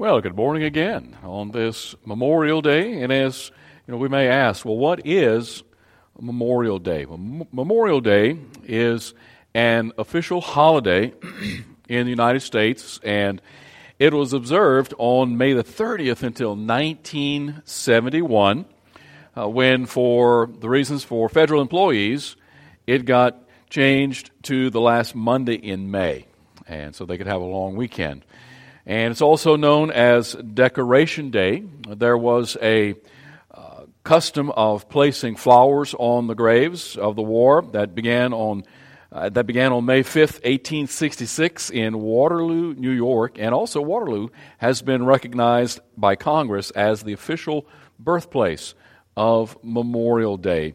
Well, good morning again on this Memorial Day. And as you know, we may ask, well, what is Memorial Day? Well, M- Memorial Day is an official holiday in the United States, and it was observed on May the 30th until 1971, uh, when, for the reasons for federal employees, it got changed to the last Monday in May, and so they could have a long weekend. And it's also known as Decoration Day. There was a uh, custom of placing flowers on the graves of the war that began on uh, that began on May 5th, 1866 in Waterloo, New York, and also Waterloo has been recognized by Congress as the official birthplace of Memorial Day.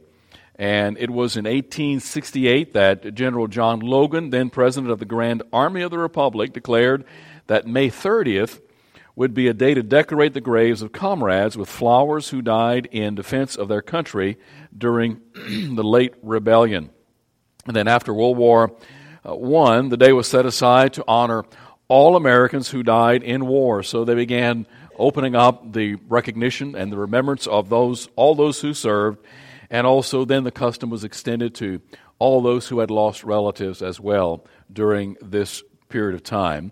And it was in 1868 that General John Logan, then President of the Grand Army of the Republic, declared that May 30th would be a day to decorate the graves of comrades with flowers who died in defense of their country during the late rebellion. And then after World War I, uh, the day was set aside to honor all Americans who died in war. So they began opening up the recognition and the remembrance of those all those who served, and also then the custom was extended to all those who had lost relatives as well during this period of time.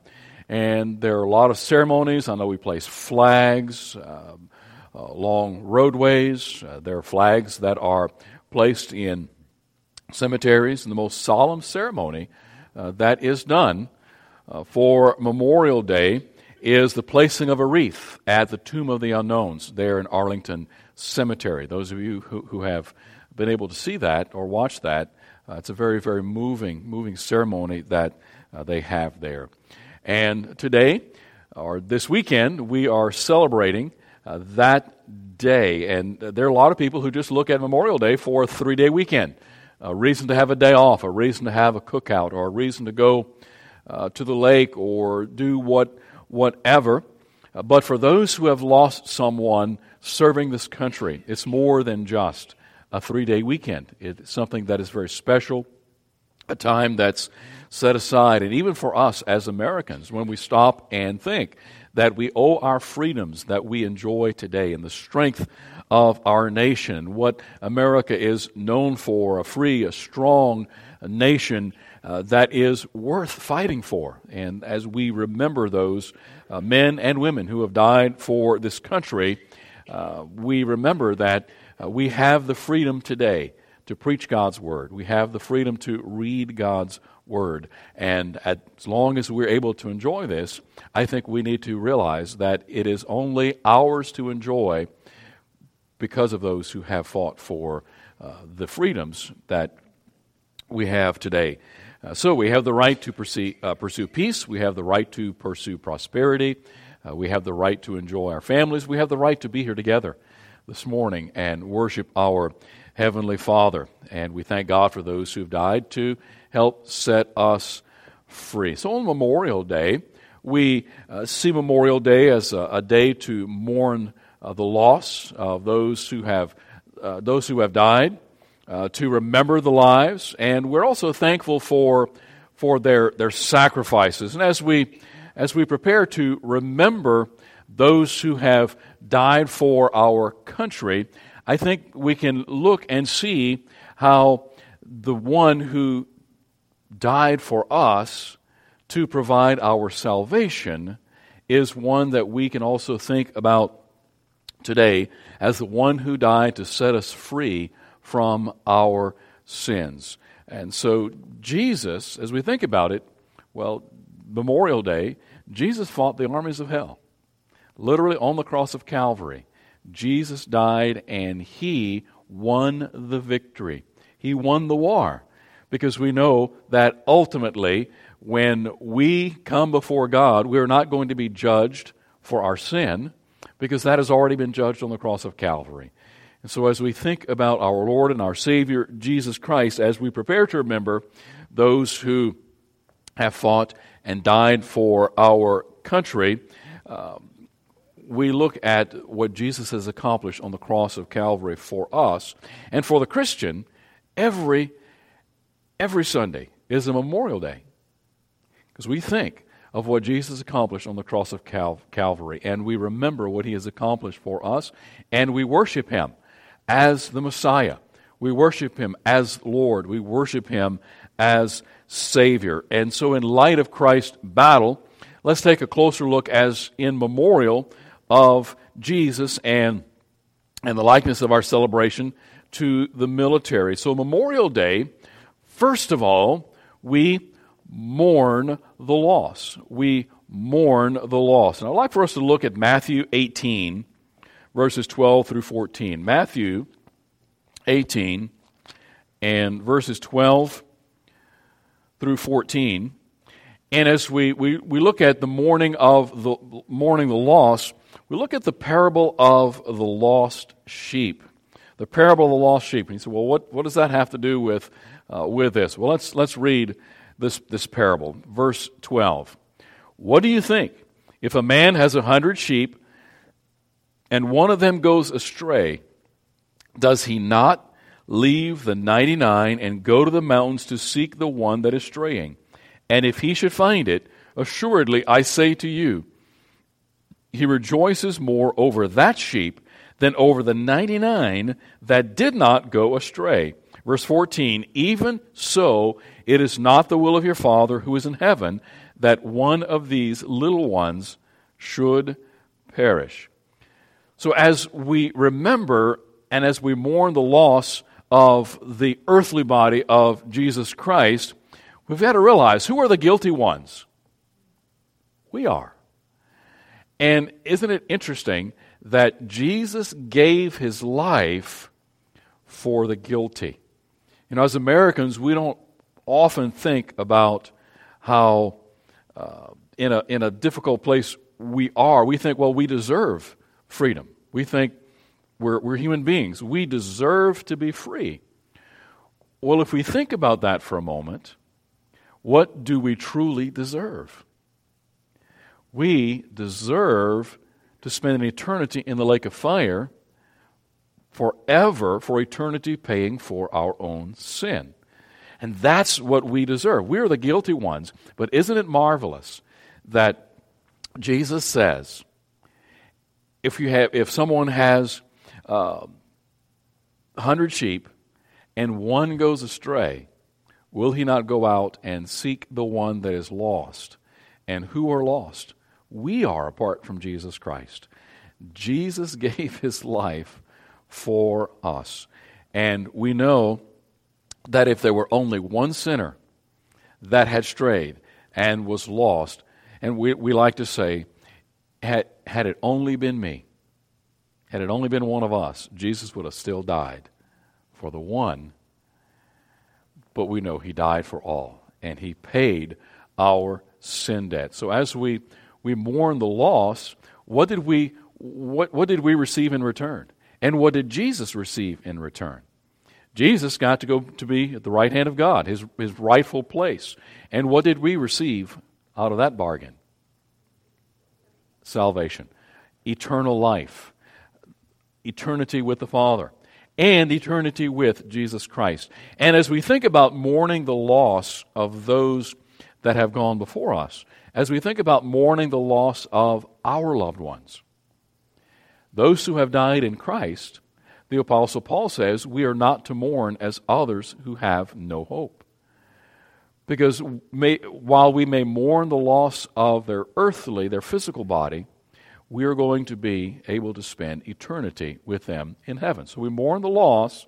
And there are a lot of ceremonies. I know we place flags uh, along roadways. Uh, there are flags that are placed in cemeteries. And the most solemn ceremony uh, that is done uh, for Memorial Day is the placing of a wreath at the Tomb of the Unknowns there in Arlington Cemetery. Those of you who, who have been able to see that or watch that, uh, it's a very, very moving, moving ceremony that uh, they have there. And today, or this weekend, we are celebrating uh, that day. And there are a lot of people who just look at Memorial Day for a three day weekend a reason to have a day off, a reason to have a cookout, or a reason to go uh, to the lake or do what, whatever. Uh, but for those who have lost someone serving this country, it's more than just a three day weekend. It's something that is very special, a time that's set aside. And even for us as Americans, when we stop and think that we owe our freedoms that we enjoy today and the strength of our nation, what America is known for a free, a strong nation uh, that is worth fighting for. And as we remember those uh, men and women who have died for this country, uh, we remember that uh, we have the freedom today to preach God's word. We have the freedom to read God's. And as long as we're able to enjoy this, I think we need to realize that it is only ours to enjoy because of those who have fought for uh, the freedoms that we have today. Uh, so we have the right to pursue, uh, pursue, peace, we have the right to pursue prosperity, uh, we have the right to enjoy our families, we have the right to be here together this morning and worship our Heavenly Father. And we thank God for those who've died to help set us free. So on Memorial Day, we uh, see Memorial Day as a, a day to mourn uh, the loss of those who have uh, those who have died, uh, to remember the lives, and we're also thankful for for their their sacrifices. And as we as we prepare to remember those who have died for our country, I think we can look and see how the one who died for us to provide our salvation is one that we can also think about today as the one who died to set us free from our sins. And so, Jesus, as we think about it, well, Memorial Day, Jesus fought the armies of hell. Literally on the cross of Calvary, Jesus died and he won the victory. He won the war because we know that ultimately, when we come before God, we're not going to be judged for our sin because that has already been judged on the cross of Calvary. And so, as we think about our Lord and our Savior, Jesus Christ, as we prepare to remember those who have fought and died for our country, um, we look at what Jesus has accomplished on the cross of Calvary for us. And for the Christian, every every Sunday is a Memorial Day. Because we think of what Jesus accomplished on the cross of Cal- Calvary. And we remember what he has accomplished for us, and we worship him as the Messiah. We worship him as Lord. We worship him as Savior. And so, in light of Christ's battle, let's take a closer look as in memorial of Jesus and, and the likeness of our celebration to the military. So, Memorial Day, first of all, we mourn the loss. We mourn the loss. And I'd like for us to look at Matthew 18, verses 12 through 14. Matthew 18 and verses 12 through 14. And as we, we, we look at the mourning of the mourning the loss, we look at the parable of the lost sheep. The parable of the lost sheep. And you say, well, what, what does that have to do with, uh, with this? Well, let's, let's read this, this parable. Verse 12. What do you think? If a man has a hundred sheep and one of them goes astray, does he not leave the 99 and go to the mountains to seek the one that is straying? And if he should find it, assuredly I say to you, he rejoices more over that sheep than over the 99 that did not go astray. Verse 14, even so, it is not the will of your Father who is in heaven that one of these little ones should perish. So, as we remember and as we mourn the loss of the earthly body of Jesus Christ, we've got to realize who are the guilty ones? We are. And isn't it interesting that Jesus gave his life for the guilty? You know, as Americans, we don't often think about how uh, in, a, in a difficult place we are. We think, well, we deserve freedom. We think we're, we're human beings. We deserve to be free. Well, if we think about that for a moment, what do we truly deserve? We deserve to spend an eternity in the lake of fire forever for eternity paying for our own sin. And that's what we deserve. We're the guilty ones. But isn't it marvelous that Jesus says, if, you have, if someone has uh, 100 sheep and one goes astray, will he not go out and seek the one that is lost? And who are lost? We are apart from Jesus Christ. Jesus gave his life for us. And we know that if there were only one sinner that had strayed and was lost, and we, we like to say, had, had it only been me, had it only been one of us, Jesus would have still died for the one. But we know he died for all, and he paid our sin debt. So as we, we mourn the loss, what did we what, what did we receive in return? And what did Jesus receive in return? Jesus got to go to be at the right hand of God, his, his rightful place. And what did we receive out of that bargain? Salvation, eternal life, eternity with the Father, and eternity with Jesus Christ. And as we think about mourning the loss of those that have gone before us, as we think about mourning the loss of our loved ones, those who have died in Christ, the Apostle Paul says, we are not to mourn as others who have no hope. Because may, while we may mourn the loss of their earthly, their physical body, we are going to be able to spend eternity with them in heaven. So we mourn the loss,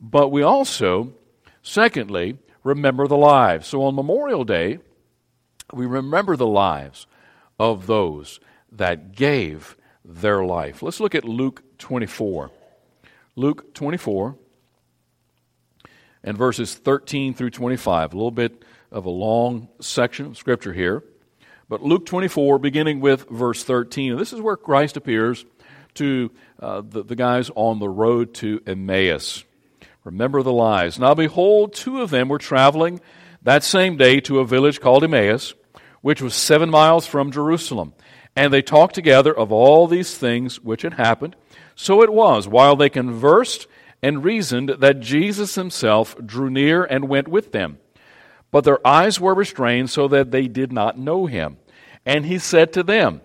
but we also, secondly, remember the lives. So on Memorial Day, we remember the lives of those that gave their life. Let's look at Luke 24. Luke 24 and verses 13 through 25. A little bit of a long section of Scripture here. But Luke 24, beginning with verse 13. this is where Christ appears to uh, the, the guys on the road to Emmaus. Remember the lies. Now behold, two of them were traveling that same day to a village called Emmaus, which was seven miles from Jerusalem. And they talked together of all these things which had happened. So it was, while they conversed and reasoned, that Jesus himself drew near and went with them. But their eyes were restrained so that they did not know him. And he said to them,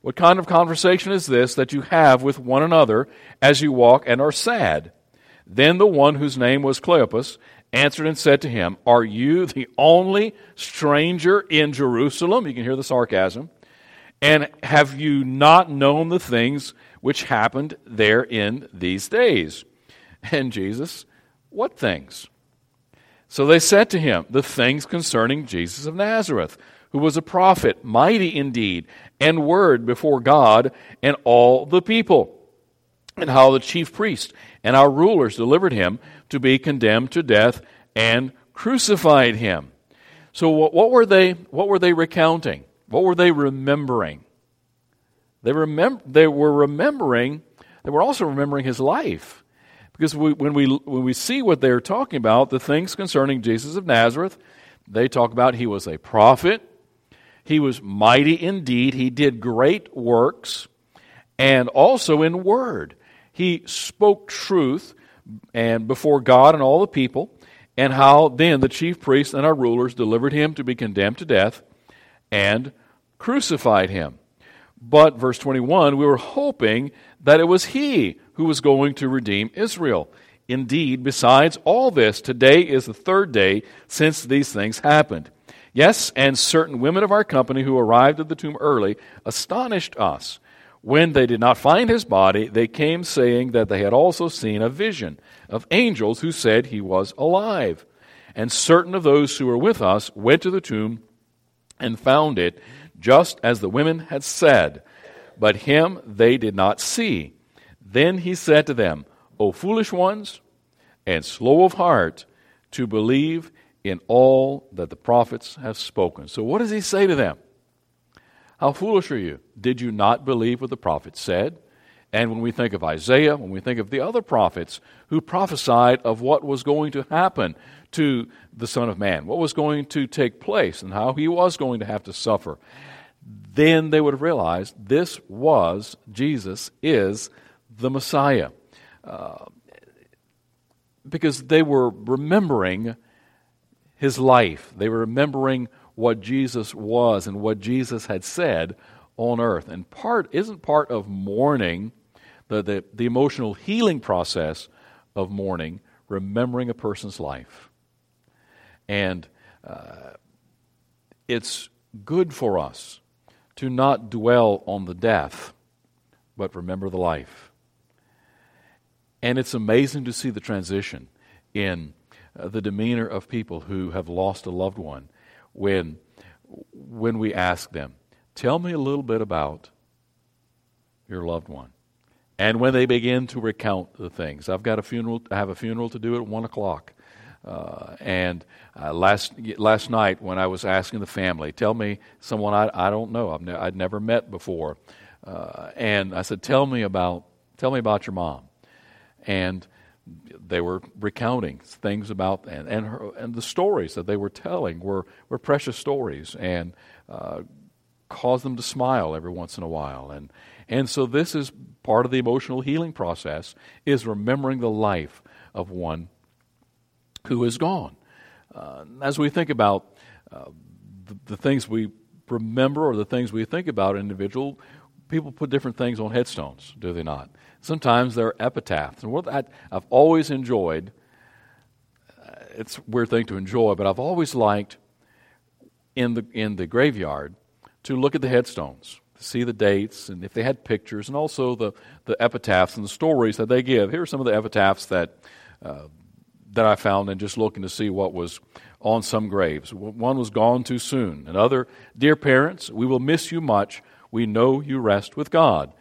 What kind of conversation is this that you have with one another as you walk and are sad? Then the one whose name was Cleopas answered and said to him, Are you the only stranger in Jerusalem? You can hear the sarcasm. And have you not known the things which happened there in these days? And Jesus, What things? So they said to him, The things concerning Jesus of Nazareth, who was a prophet, mighty indeed, and word before God and all the people, and how the chief priests and our rulers delivered him to be condemned to death and crucified him. So what, were they what were they recounting? What were they remembering? They, remem- they were remembering, they were also remembering his life. Because we, when, we, when we see what they're talking about, the things concerning Jesus of Nazareth, they talk about he was a prophet, he was mighty indeed, he did great works, and also in word. He spoke truth and before God and all the people, and how then the chief priests and our rulers delivered him to be condemned to death and crucified him. But, verse 21, we were hoping that it was he who was going to redeem Israel. Indeed, besides all this, today is the third day since these things happened. Yes, and certain women of our company who arrived at the tomb early astonished us. When they did not find his body, they came saying that they had also seen a vision of angels who said he was alive. And certain of those who were with us went to the tomb and found it just as the women had said. But him they did not see. Then he said to them, O foolish ones, and slow of heart to believe in all that the prophets have spoken. So, what does he say to them? How foolish are you? Did you not believe what the prophets said? And when we think of Isaiah, when we think of the other prophets who prophesied of what was going to happen to the Son of Man, what was going to take place, and how he was going to have to suffer, then they would have realized this was, Jesus is the Messiah. Uh, because they were remembering his life, they were remembering what Jesus was and what Jesus had said on earth. And part isn't part of mourning, the, the, the emotional healing process of mourning, remembering a person's life. And uh, it's good for us to not dwell on the death, but remember the life. And it's amazing to see the transition in uh, the demeanor of people who have lost a loved one when, when we ask them, Tell me a little bit about your loved one. And when they begin to recount the things, I've got a funeral, I have a funeral to do at 1 o'clock. Uh, and uh, last last night, when I was asking the family, tell me someone I, I don't know, I've ne- I'd never met before, uh, and I said, tell me about tell me about your mom, and they were recounting things about and and, her, and the stories that they were telling were were precious stories and uh, caused them to smile every once in a while. And and so this is part of the emotional healing process is remembering the life of one who is gone. Uh, as we think about uh, the, the, things we remember or the things we think about individual, people put different things on headstones, do they not? Sometimes they're epitaphs. And what I, I've always enjoyed, uh, it's a weird thing to enjoy, but I've always liked in the, in the graveyard to look at the headstones see the dates and if they had pictures and also the, the epitaphs and the stories that they give. Here are some of the epitaphs that uh, that I found in just looking to see what was on some graves. One was gone too soon. Another, dear parents, we will miss you much. We know you rest with God.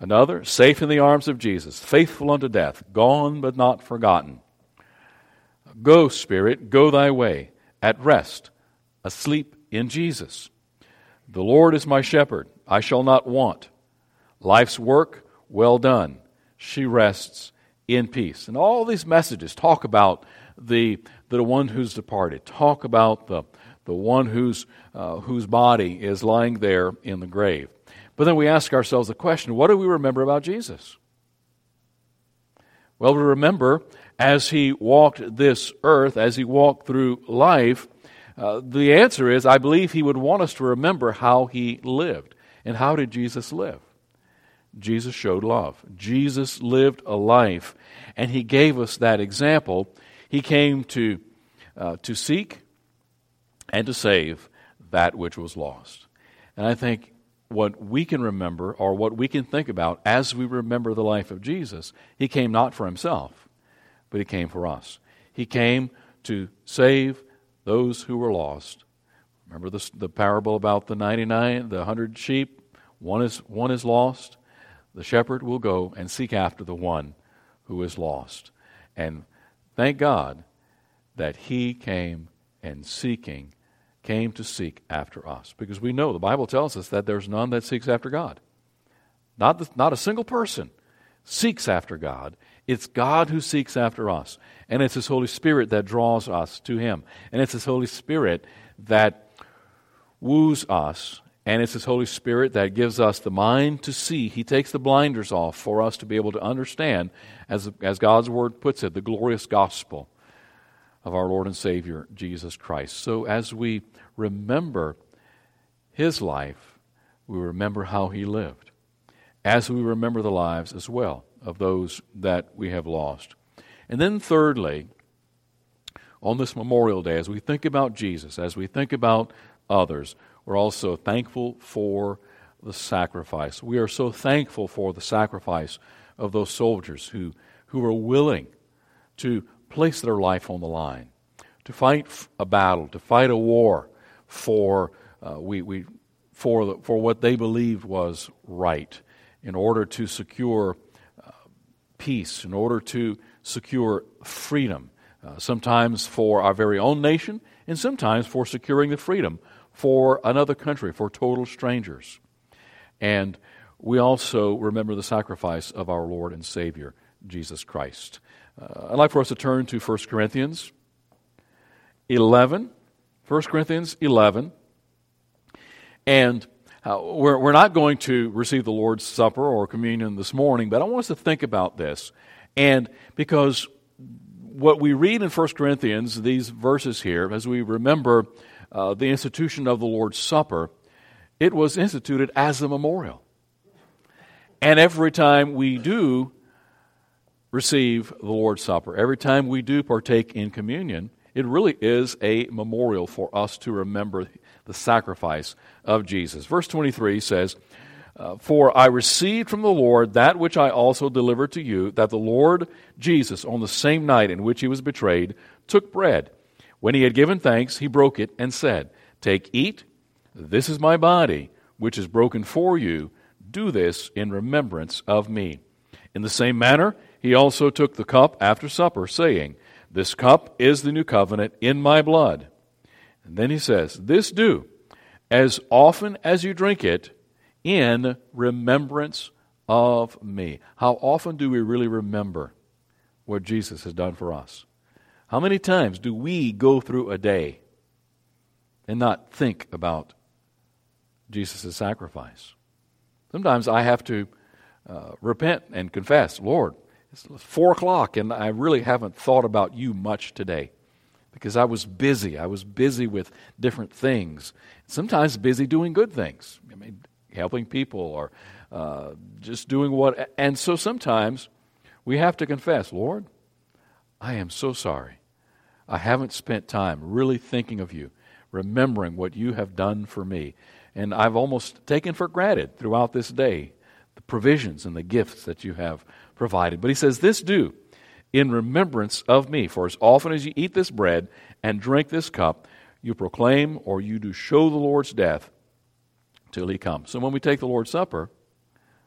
Another, safe in the arms of Jesus, faithful unto death, gone but not forgotten. Go, Spirit, go thy way, at rest, asleep in Jesus. The Lord is my shepherd, I shall not want. Life's work, well done. She rests in peace. And all these messages talk about the, the one who's departed, talk about the, the one whose, uh, whose body is lying there in the grave. But then we ask ourselves the question what do we remember about Jesus? Well, we remember as he walked this earth, as he walked through life, Uh, the answer is I believe he would want us to remember how he lived. And how did Jesus live? Jesus showed love. Jesus lived a life, and he gave us that example. He came to, uh, to seek and to save that which was lost. And I think what we can remember or what we can think about as we remember the life of Jesus, he came not for himself, but he came for us. He came to save those who were lost. Remember the, the parable about the 99, the 100 sheep? One is, one is lost. The shepherd will go and seek after the one who is lost. And thank God that he came and seeking came to seek after us. Because we know the Bible tells us that there's none that seeks after God. Not, the, not a single person seeks after God. It's God who seeks after us. And it's His Holy Spirit that draws us to Him. And it's His Holy Spirit that woos us. And it's His Holy Spirit that gives us the mind to see. He takes the blinders off for us to be able to understand, as, as God's Word puts it, the glorious gospel of our Lord and Savior, Jesus Christ. So as we remember his life, we remember how he lived, as we remember the lives as well of those that we have lost. And then, thirdly, on this Memorial Day, as we think about Jesus, as we think about others, we're also thankful for the sacrifice. We are so thankful for the sacrifice of those soldiers who, who were willing to place their life on the line, to fight a battle, to fight a war for, uh, we, we, for, the, for what they believed was right in order to secure uh, peace, in order to secure freedom, uh, sometimes for our very own nation, and sometimes for securing the freedom for another country, for total strangers. And we also remember the sacrifice of our Lord and Savior, Jesus Christ. Uh, I'd like for us to turn to 1 Corinthians 11. 1 Corinthians 11. And uh, we're, we're not going to receive the Lord's Supper or communion this morning, but I want us to think about this. And because what we read in 1 Corinthians, these verses here, as we remember uh, the institution of the Lord's Supper, it was instituted as a memorial. And every time we do receive the Lord's Supper, every time we do partake in communion, it really is a memorial for us to remember the sacrifice of Jesus. Verse 23 says, uh, For I received from the Lord that which I also delivered to you, that the Lord Jesus, on the same night in which he was betrayed, took bread. When he had given thanks, he broke it and said, Take, eat, this is my body, which is broken for you. Do this in remembrance of me. In the same manner, he also took the cup after supper, saying, This cup is the new covenant in my blood. And then he says, This do, as often as you drink it, in remembrance of me. How often do we really remember what Jesus has done for us? How many times do we go through a day and not think about Jesus' sacrifice? Sometimes I have to uh, repent and confess, Lord, it's four o'clock, and I really haven't thought about you much today because I was busy. I was busy with different things. Sometimes busy doing good things. I mean, helping people or uh, just doing what. And so sometimes we have to confess, Lord, I am so sorry. I haven't spent time really thinking of you, remembering what you have done for me. And I've almost taken for granted throughout this day the provisions and the gifts that you have provided. But he says, This do in remembrance of me. For as often as you eat this bread and drink this cup, you proclaim or you do show the Lord's death till he comes. So when we take the Lord's Supper,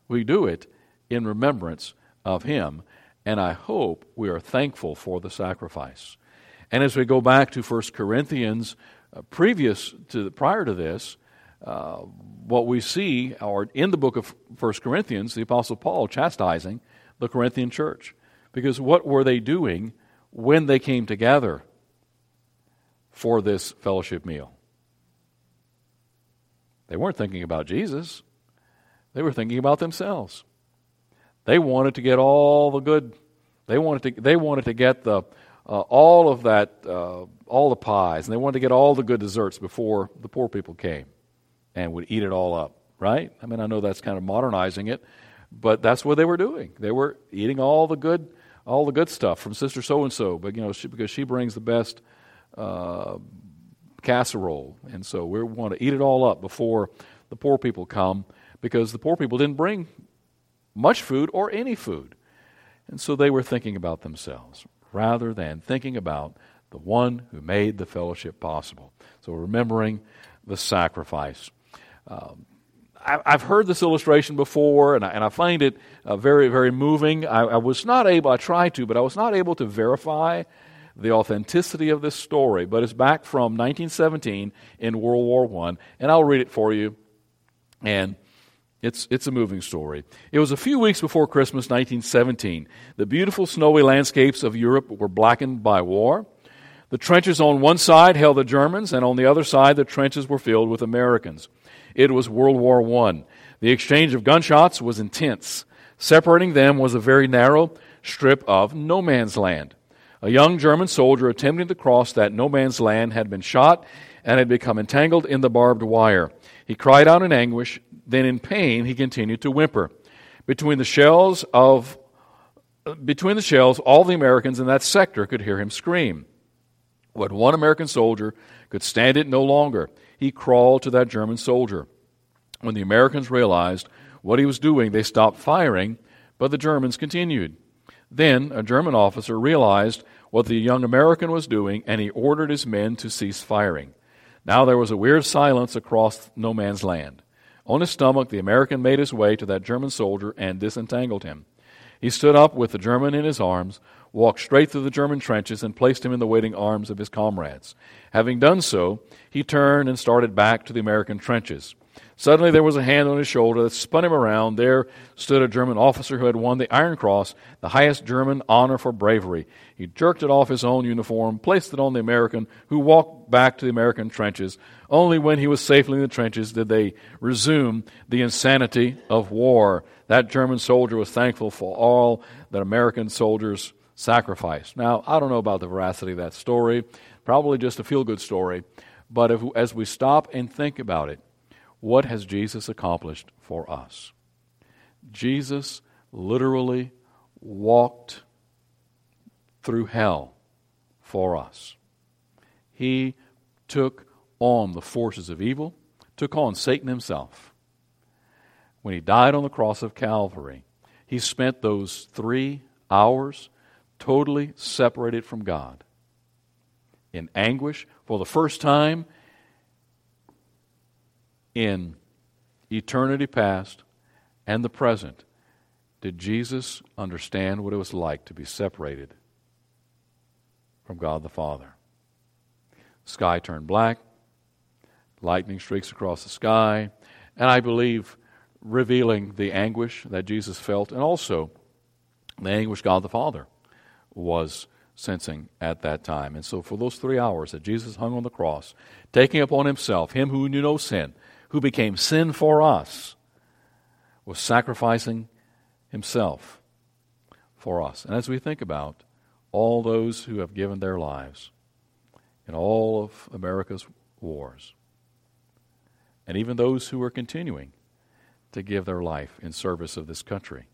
we do it in remembrance of him. And I hope we are thankful for the sacrifice. And as we go back to 1 Corinthians, uh, previous to prior to this, uh, what we see, or in the book of 1 Corinthians, the Apostle Paul chastising the Corinthian church. Because what were they doing when they came together for this fellowship meal? They weren't thinking about Jesus, they were thinking about themselves. They wanted to get all the good, they wanted to, they wanted to get the, uh, all of that, uh, all the pies, and they wanted to get all the good desserts before the poor people came and would eat it all up, right? I mean, I know that's kind of modernizing it, but that's what they were doing. They were eating all the good, all the good stuff from Sister So and So, but you know, she, because she brings the best uh, casserole, and so we want to eat it all up before the poor people come, because the poor people didn't bring much food or any food, and so they were thinking about themselves rather than thinking about the one who made the fellowship possible. So remembering the sacrifice. Um, I, have heard this illustration before, and I, and I find it uh, very, very moving. I, I, was not able, I tried to, but I was not able to verify the authenticity of this story. But it's back from 1917 in World War I, and I'll read it for you. And it's, it's a moving story. It was a few weeks before Christmas 1917. The beautiful snowy landscapes of Europe were blackened by war. The trenches on one side held the Germans, and on the other side, the trenches were filled with Americans. It was World War I. The exchange of gunshots was intense. Separating them was a very narrow strip of no man's land. A young German soldier attempting to cross that no man's land had been shot and had become entangled in the barbed wire. He cried out in anguish, then in pain he continued to whimper. Between the shells of between the shells, all the Americans in that sector could hear him scream. But one American soldier could stand it no longer he crawled to that German soldier. When the Americans realized what he was doing, they stopped firing, but the Germans continued. Then a German officer realized what the young American was doing, and he ordered his men to cease firing. Now there was a weird silence across no man's land. On his stomach, the American made his way to that German soldier and disentangled him. He stood up with the German in his arms, walked straight through the German trenches, and placed him in the waiting arms of his comrades. Having done so, he turned and started back to the American trenches. Suddenly there was a hand on his shoulder that spun him around. There stood a German officer who had won the Iron Cross, the highest German honor for bravery. He jerked it off his own uniform, placed it on the American, who walked back to the American trenches. Only when he was safely in the trenches did they resume the insanity of war. That German soldier was thankful for all that American soldiers sacrificed. Now, I don't know about the veracity of that story, probably just a feel good story, but if, as we stop and think about it, what has Jesus accomplished for us? Jesus literally walked through hell for us. He took on the forces of evil, took on Satan himself. When he died on the cross of Calvary, he spent those three hours totally separated from God in anguish for the first time in eternity past and the present did Jesus understand what it was like to be separated from God the Father. Sky turned black, lightning streaks across the sky, and I believe revealing the anguish that Jesus felt and also the anguish God the Father was sensing at that time. And so, for those three hours that Jesus hung on the cross, taking upon himself, him who knew no sin, who became sin for us, was sacrificing himself for us. And as we think about all those who have given their lives in all of America's wars, and even those who are continuing to give their life in service of this country,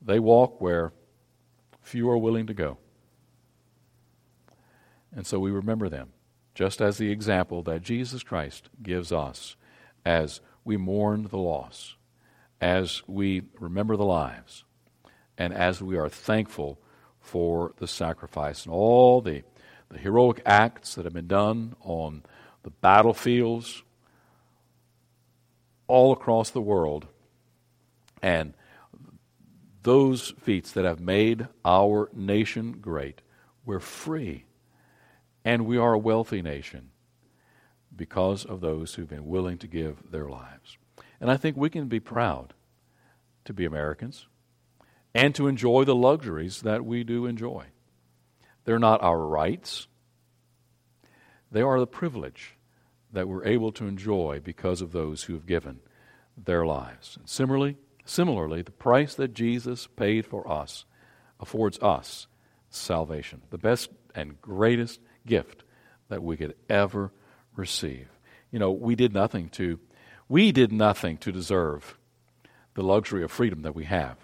they walk where few are willing to go. And so we remember them, just as the example that Jesus Christ gives us as we mourn the loss, as we remember the lives, and as we are thankful for the sacrifice and all the, the heroic acts that have been done on the battlefields all across the world. And those feats that have made our nation great. We're free. And we are a wealthy nation because of those who've been willing to give their lives. And I think we can be proud to be Americans and to enjoy the luxuries that we do enjoy. They're not our rights, they are the privilege that we're able to enjoy because of those who have given their lives. And similarly, Similarly, the price that Jesus paid for us affords us salvation, the best and greatest gift that we could ever receive. You know, we did nothing to we did nothing to deserve the luxury of freedom that we have.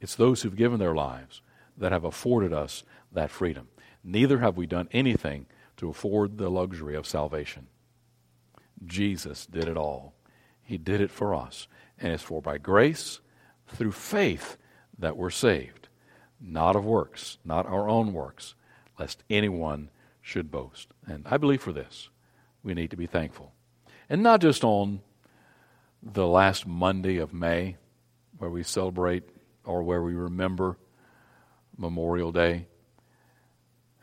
It's those who've given their lives that have afforded us that freedom. Neither have we done anything to afford the luxury of salvation. Jesus did it all. He did it for us. And it's for by grace, through faith, that we're saved, not of works, not our own works, lest anyone should boast. And I believe for this, we need to be thankful. And not just on the last Monday of May, where we celebrate or where we remember Memorial Day.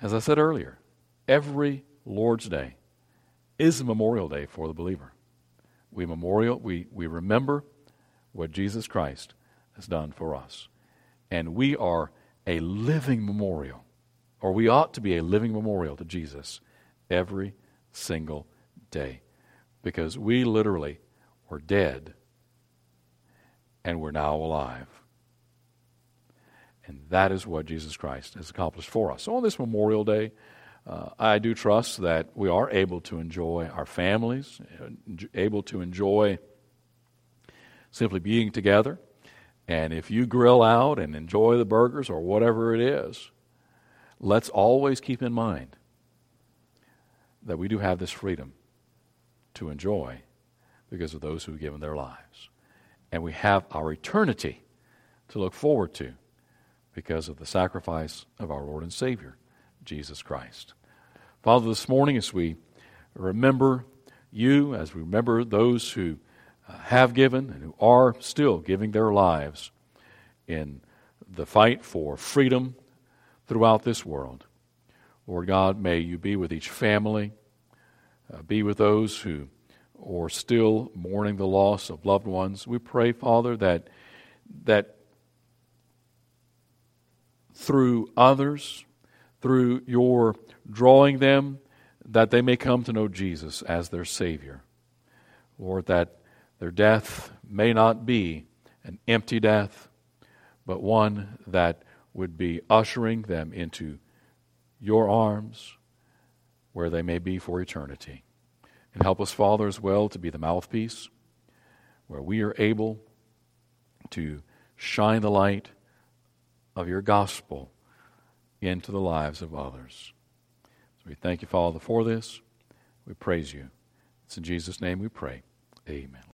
As I said earlier, every Lord's Day is a Memorial Day for the believer. We memorial, we, we remember what Jesus Christ has done for us. And we are a living memorial, or we ought to be a living memorial to Jesus every single day. Because we literally were dead and we're now alive. And that is what Jesus Christ has accomplished for us. So on this Memorial Day, uh, I do trust that we are able to enjoy our families, uh, able to enjoy simply being together. And if you grill out and enjoy the burgers or whatever it is, let's always keep in mind that we do have this freedom to enjoy because of those who have given their lives. And we have our eternity to look forward to because of the sacrifice of our Lord and Savior, Jesus Christ. Father, this morning as we remember you, as we remember those who uh, have given and who are still giving their lives in the fight for freedom throughout this world, Lord God, may you be with each family, uh, be with those who are still mourning the loss of loved ones. We pray, Father, that that through others, through your drawing them, that they may come to know Jesus as their Savior. Lord, that their death may not be an empty death, but one that would be ushering them into your arms where they may be for eternity. And help us, Father, as well to be the mouthpiece where we are able to shine the light of your gospel into the lives of others. So we thank you, Father, for this. We praise you. It's in Jesus' name we pray. Amen.